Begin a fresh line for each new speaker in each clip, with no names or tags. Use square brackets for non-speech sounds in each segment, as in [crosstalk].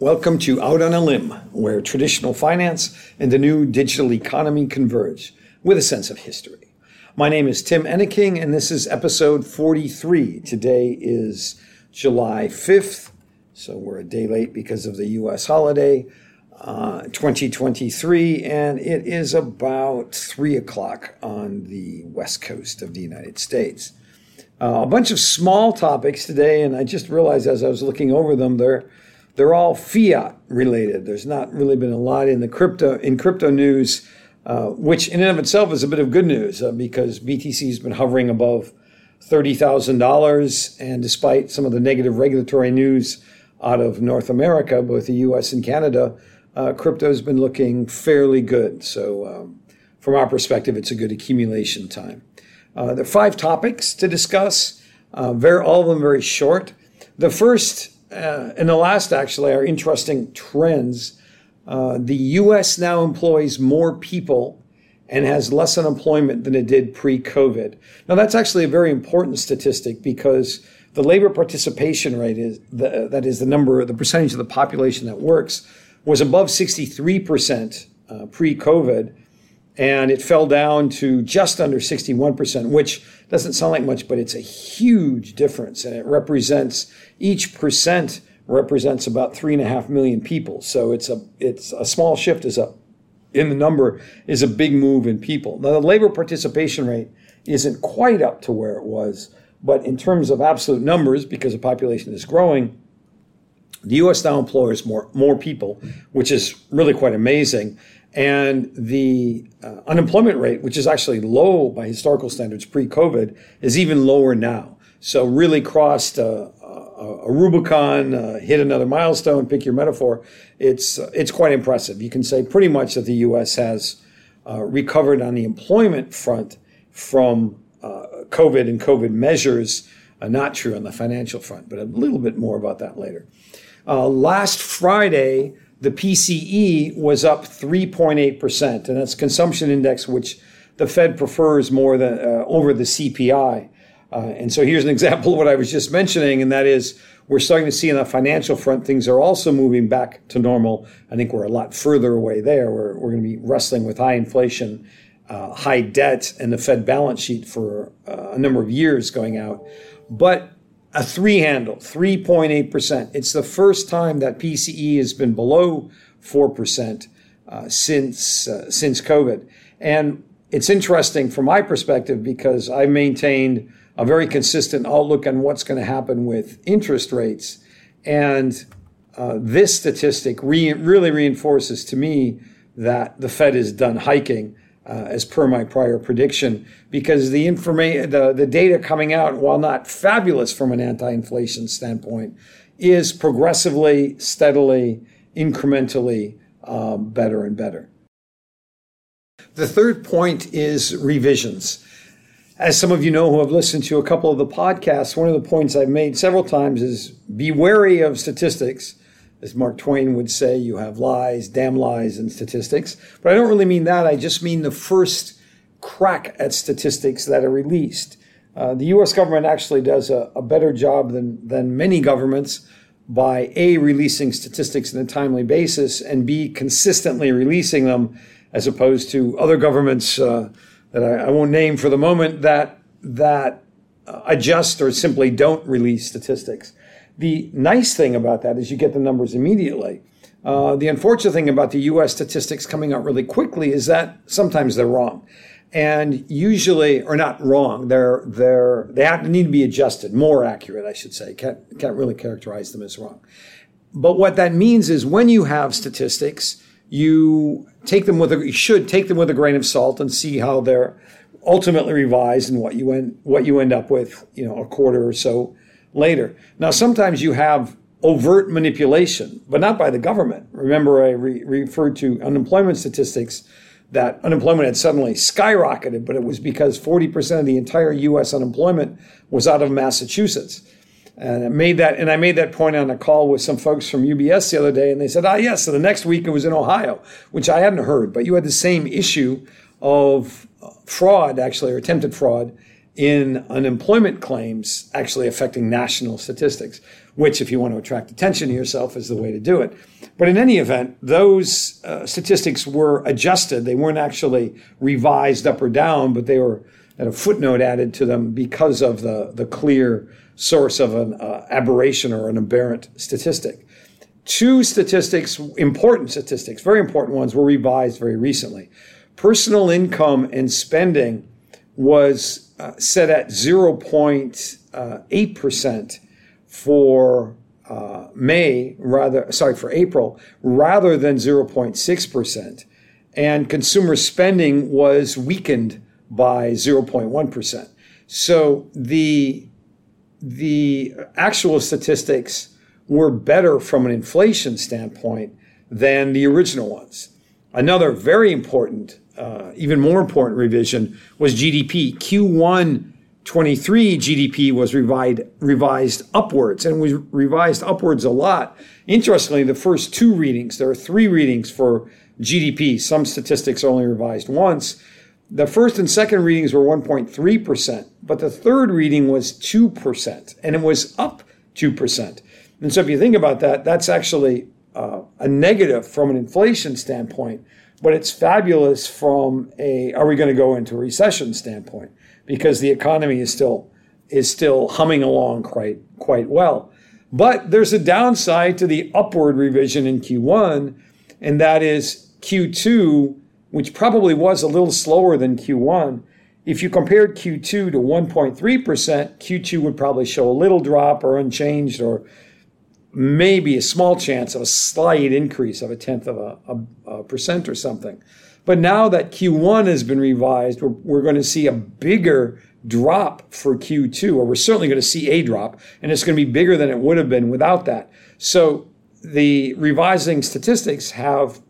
Welcome to Out on a Limb, where traditional finance and the new digital economy converge with a sense of history. My name is Tim Enneking, and this is episode 43. Today is July 5th, so we're a day late because of the U.S. holiday, uh, 2023, and it is about 3 o'clock on the west coast of the United States. Uh, a bunch of small topics today, and I just realized as I was looking over them, they're they're all fiat related. There's not really been a lot in the crypto in crypto news, uh, which in and of itself is a bit of good news uh, because BTC has been hovering above thirty thousand dollars, and despite some of the negative regulatory news out of North America, both the U.S. and Canada, uh, crypto has been looking fairly good. So, um, from our perspective, it's a good accumulation time. Uh, there are five topics to discuss. Uh, very, all of them very short. The first uh, and the last actually are interesting trends. Uh, the U.S. now employs more people and has less unemployment than it did pre-COVID. Now that's actually a very important statistic because the labor participation rate is the, that is the number, the percentage of the population that works was above 63 percent uh, pre-COVID and it fell down to just under 61%, which doesn't sound like much, but it's a huge difference. And it represents each percent represents about three and a half million people. So it's a it's a small shift is a in the number is a big move in people. Now the labor participation rate isn't quite up to where it was, but in terms of absolute numbers, because the population is growing, the U.S. now employs more more people, which is really quite amazing. And the uh, unemployment rate, which is actually low by historical standards pre-COVID, is even lower now. So really crossed a, a, a Rubicon, uh, hit another milestone. Pick your metaphor. It's uh, it's quite impressive. You can say pretty much that the U.S. has uh, recovered on the employment front from uh, COVID and COVID measures. Uh, not true on the financial front, but a little bit more about that later. last Friday the PCE was up 3.8%, and that's consumption index, which the Fed prefers more than uh, over the CPI. Uh, and so here's an [laughs] example of what I was just mentioning, and that is we're starting to see on the financial front things are also moving back to normal. I think we're a lot further away there. We're, we're going to be wrestling with high inflation, uh, high debt, and the Fed balance sheet for uh, a number of years going out. But a three handle, 3.8%. It's the first time that PCE has been below 4% uh, since, uh, since COVID. And it's interesting from my perspective because I maintained a very consistent outlook on what's going to happen with interest rates. And uh, this statistic re- really reinforces to me that the Fed is done hiking uh, as per my prior prediction, because the information, the, the data coming out, while not fabulous from an anti-inflation standpoint, is progressively, steadily, incrementally um, better and better. The third point is revisions. As some of you know who have listened to a couple of the podcasts, one of the points I've made several times is be wary of statistics as Mark Twain would say, you have lies, damn lies, and statistics. But I don't really mean that. I just mean the first crack at statistics that are released. Uh, the U.S. government actually does a, a, better job than, than many governments by A, releasing statistics on a timely basis, and B, consistently releasing them, as opposed to other governments uh, that I, I, won't name for the moment that, that uh, adjust or simply don't release statistics. The nice thing about that is you get the numbers immediately. Uh, the unfortunate thing about the U.S. statistics coming out really quickly is that sometimes they're wrong, and usually, or not wrong, they're they're they have, need to be adjusted, more accurate, I should say. Can't can't really characterize them as wrong. But what that means is when you have statistics, you take them with a you should take them with a grain of salt and see how they're ultimately revised and what you end what you end up with, you know, a quarter or so later. Now, sometimes you have overt manipulation, but not by the government. Remember, I re- referred to unemployment statistics that unemployment had suddenly skyrocketed, but it was because 40% of the entire US unemployment was out of Massachusetts. And I made that, and I made that point on a call with some folks from UBS the other day, and they said, "Ah, yes." So the next week it was in Ohio, which I hadn't heard, but you had the same issue of fraud, actually, or attempted fraud, in unemployment claims actually affecting national statistics, which, if you want to attract attention to yourself, is the way to do it. But in any event, those uh, statistics were adjusted. They weren't actually revised up or down, but they were had a footnote added to them because of the, the clear source of an uh, aberration or an aberrant statistic. Two statistics, important statistics, very important ones, were revised very recently. Personal income and spending was uh, set at 0.8% for uh, May, rather, sorry, for April, rather than 0.6%. And consumer spending was weakened by 0.1%. So the, the actual statistics were better from an inflation standpoint than the original ones. Another very important uh, even more important revision was GDP. Q1 23 GDP was revised, revised upwards and was revised upwards a lot. Interestingly, the first two readings, there are three readings for GDP. Some statistics are only revised once. The first and second readings were 1.3%, but the third reading was 2%, and it was up 2%. And so if you think about that, that's actually uh, a negative from an inflation standpoint but it's fabulous from a are we going to go into a recession standpoint because the economy is still is still humming along quite quite well. But there's a downside to the upward revision in Q1, and that is Q2, which probably was a little slower than Q1. If you compared Q2 to 1.3%, Q2 would probably show a little drop or unchanged or maybe a small chance of a slight increase of a tenth of a, a, a percent or something. But now that Q1 has been revised, we're, we're going to see a bigger drop for Q2, or we're certainly going to see a drop, and it's going to be bigger than it would have been without that. So the revising statistics have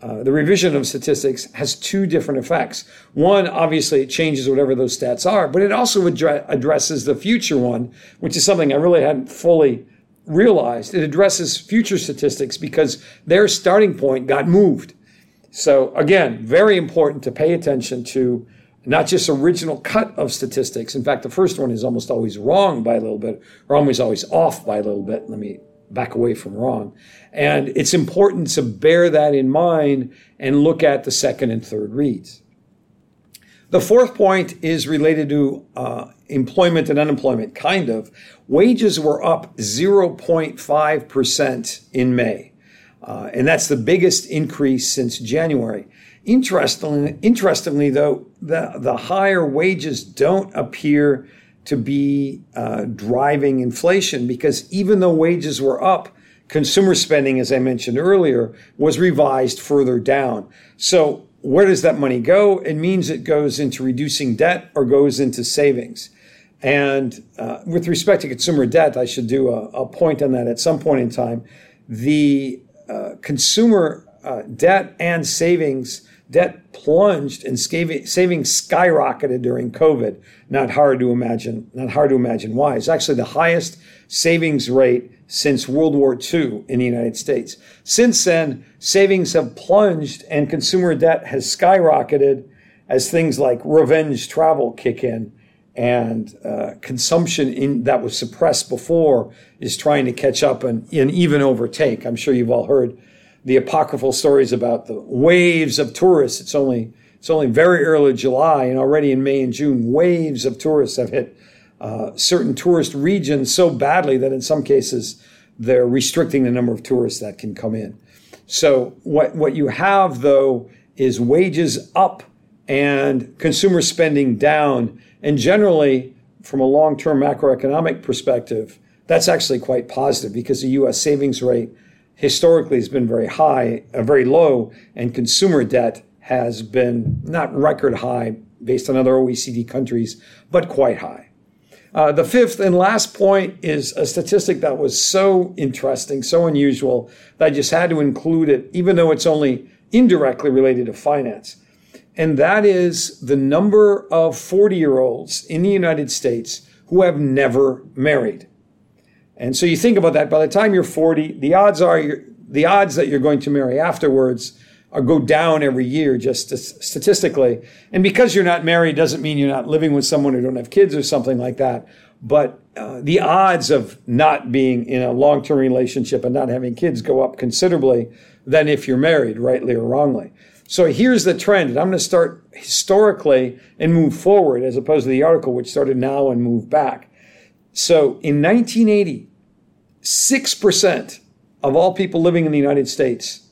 uh, the revision of statistics has two different effects. One, obviously, it changes whatever those stats are, but it also addre- addresses the future one, which is something I really hadn't fully realized. It addresses future statistics because their starting point got moved. So again, very important to pay attention to not just original cut of statistics. In fact, the first one is almost always wrong by a little bit, or almost always off by a little bit. Let me back away from wrong. And it's important to bear that in mind and look at the second and third reads. The fourth point is related to uh, employment and unemployment, kind of. Wages were up 0.5% in May. Uh, and that's the biggest increase since January. Interestingly, interestingly though, the, the higher wages don't appear to be uh, driving inflation because even though wages were up, consumer spending, as I mentioned earlier, was revised further down. So where does that money go? It means it goes into reducing debt or goes into savings. And uh, with respect to consumer debt, I should do a, a, point on that at some point in time. The uh, consumer uh, debt and savings debt plunged and savings skyrocketed during COVID. Not hard to imagine. Not hard to imagine why. It's actually the highest savings rate since World War II in the United States. Since then, savings have plunged and consumer debt has skyrocketed as things like revenge travel kick in and uh, consumption in, that was suppressed before is trying to catch up and, and even overtake. I'm sure you've all heard the apocryphal stories about the waves of tourists. It's only it's only very early July, and already in May and June, waves of tourists have hit uh, certain tourist regions so badly that in some cases they're restricting the number of tourists that can come in. So what what you have though is wages up and consumer spending down, and generally from a long-term macroeconomic perspective, that's actually quite positive because the U.S. savings rate historically has been very high, uh, very low, and consumer debt has been not record high based on other OECD countries, but quite high. Uh, the fifth and last point is a statistic that was so interesting, so unusual, that I just had to include it, even though it's only indirectly related to finance. And that is the number of 40 year olds in the United States who have never married. And so you think about that, by the time you're 40, the odds are the odds that you're going to marry afterwards uh, go down every year just statistically. And because you're not married doesn't mean you're not living with someone who don't have kids or something like that. But uh, the odds of not being in a long-term relationship and not having kids go up considerably than if you're married, rightly or wrongly. So here's the trend, and I'm going to start historically and move forward as opposed to the article, which started now and move back. So in 1980, 6% of all people living in the United States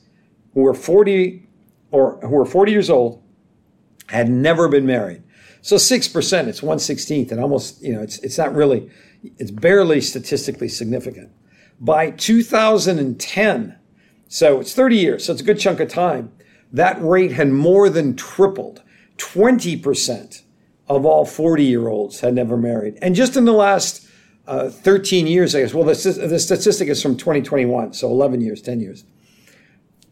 who were 40 or who were 40 years old had never been married. So 6%, it's 116th, and almost, you know, it's, it's not really, it's barely statistically significant. By 2010, so it's 30 years, so it's a good chunk of time, that rate had more than tripled. 20% of all 40 year olds had never married. And just in the last uh, 13 years, I guess, well, the, the statistic is from 2021, so 11 years, 10 years.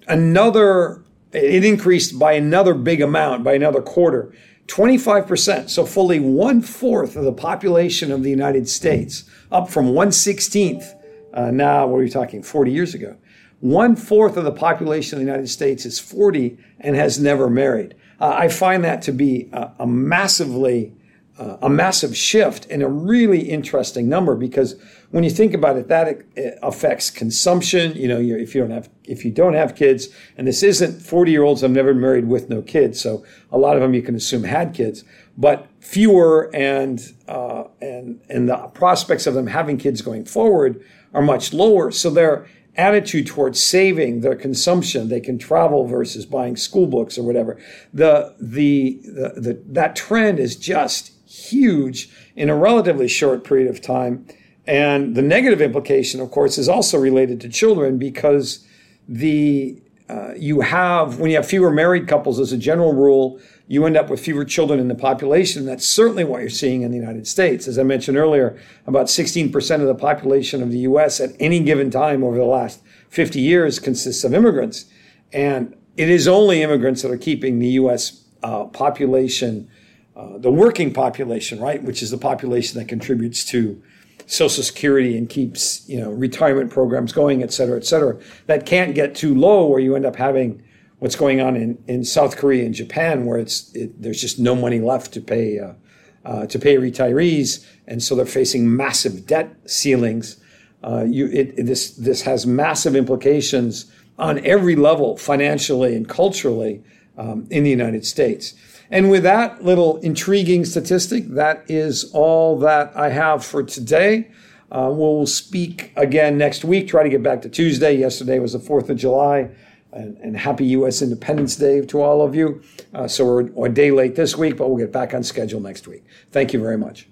Another, it increased by another big amount, by another quarter. 25%, so fully one fourth of the population of the United States, up from 116th uh, now, what are we talking, 40 years ago. One fourth of the population of the United States is 40 and has never married. Uh, I find that to be a, a massively uh, a massive shift and a really interesting number because when you think about it, that affects consumption. You know, if you don't have if you don't have kids, and this isn't forty year olds have never married with no kids, so a lot of them you can assume had kids, but fewer and uh, and and the prospects of them having kids going forward are much lower. So their attitude towards saving, their consumption, they can travel versus buying school books or whatever. The the, the, the that trend is just huge in a relatively short period of time. And the negative implication, of course, is also related to children because the uh, you have when you have fewer married couples as a general rule you end up with fewer children in the population. That's certainly what you're seeing in the united states. As i mentioned earlier about 16% of the population of the us at any given time over the last 50 years consists of immigrants. And it is only immigrants that are keeping the us uh, population uh, the working population right which is the population that contributes to Social Security and keeps you know retirement programs going, et cetera, et cetera. That can't get too low where you end up having what's going on in, in South Korea and Japan, where it's it, there's just no money left to pay uh, uh, to pay retirees, and so they're facing massive debt ceilings. Uh, you, it, it, this this has massive implications on every level, financially and culturally, um, in the United States. And with that little intriguing statistic, that is all that I have for today. Uh, we'll speak again next week. Try to get back to Tuesday. Yesterday was the 4th of July. And, and happy U.S. Independence Day to all of you. Uh, so we're a day late this week, but we'll get back on schedule next week. Thank you very much.